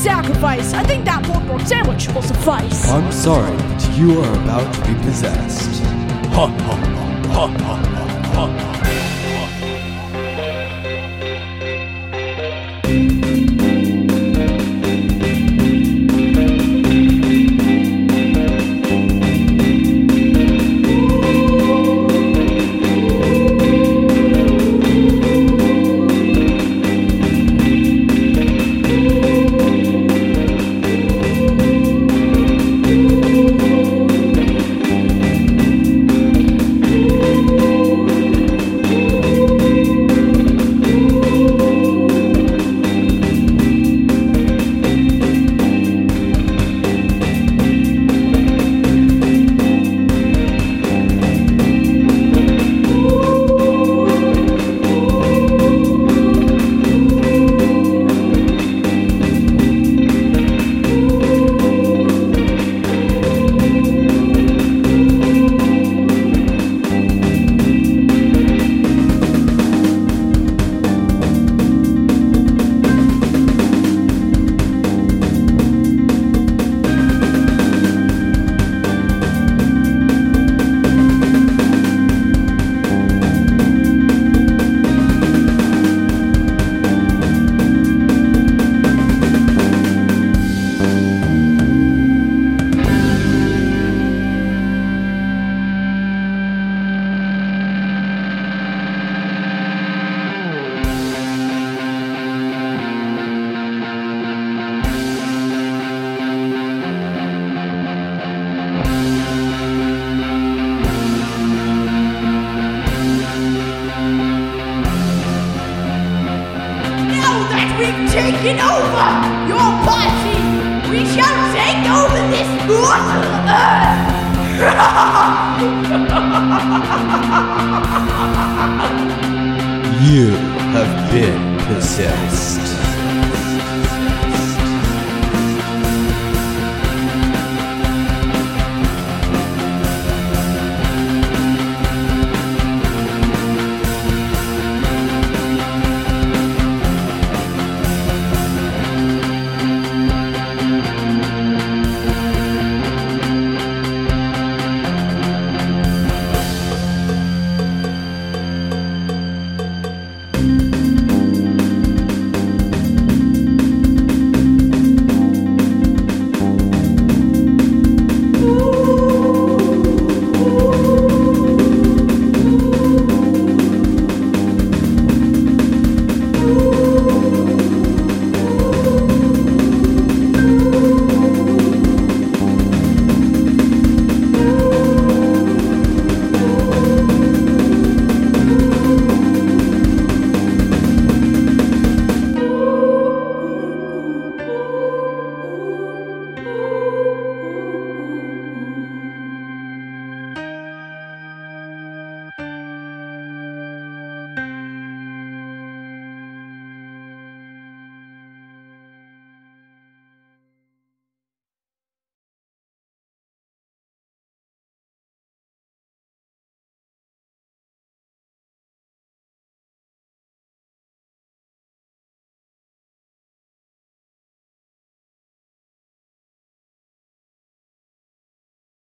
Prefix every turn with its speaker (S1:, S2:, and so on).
S1: sacrifice. I think that pork roll sandwich will suffice.
S2: I'm sorry, but you are about to be possessed. Ha ha ha ha ha ha ha.
S3: taken over your body. We shall take over this mortal earth.
S2: you have been possessed.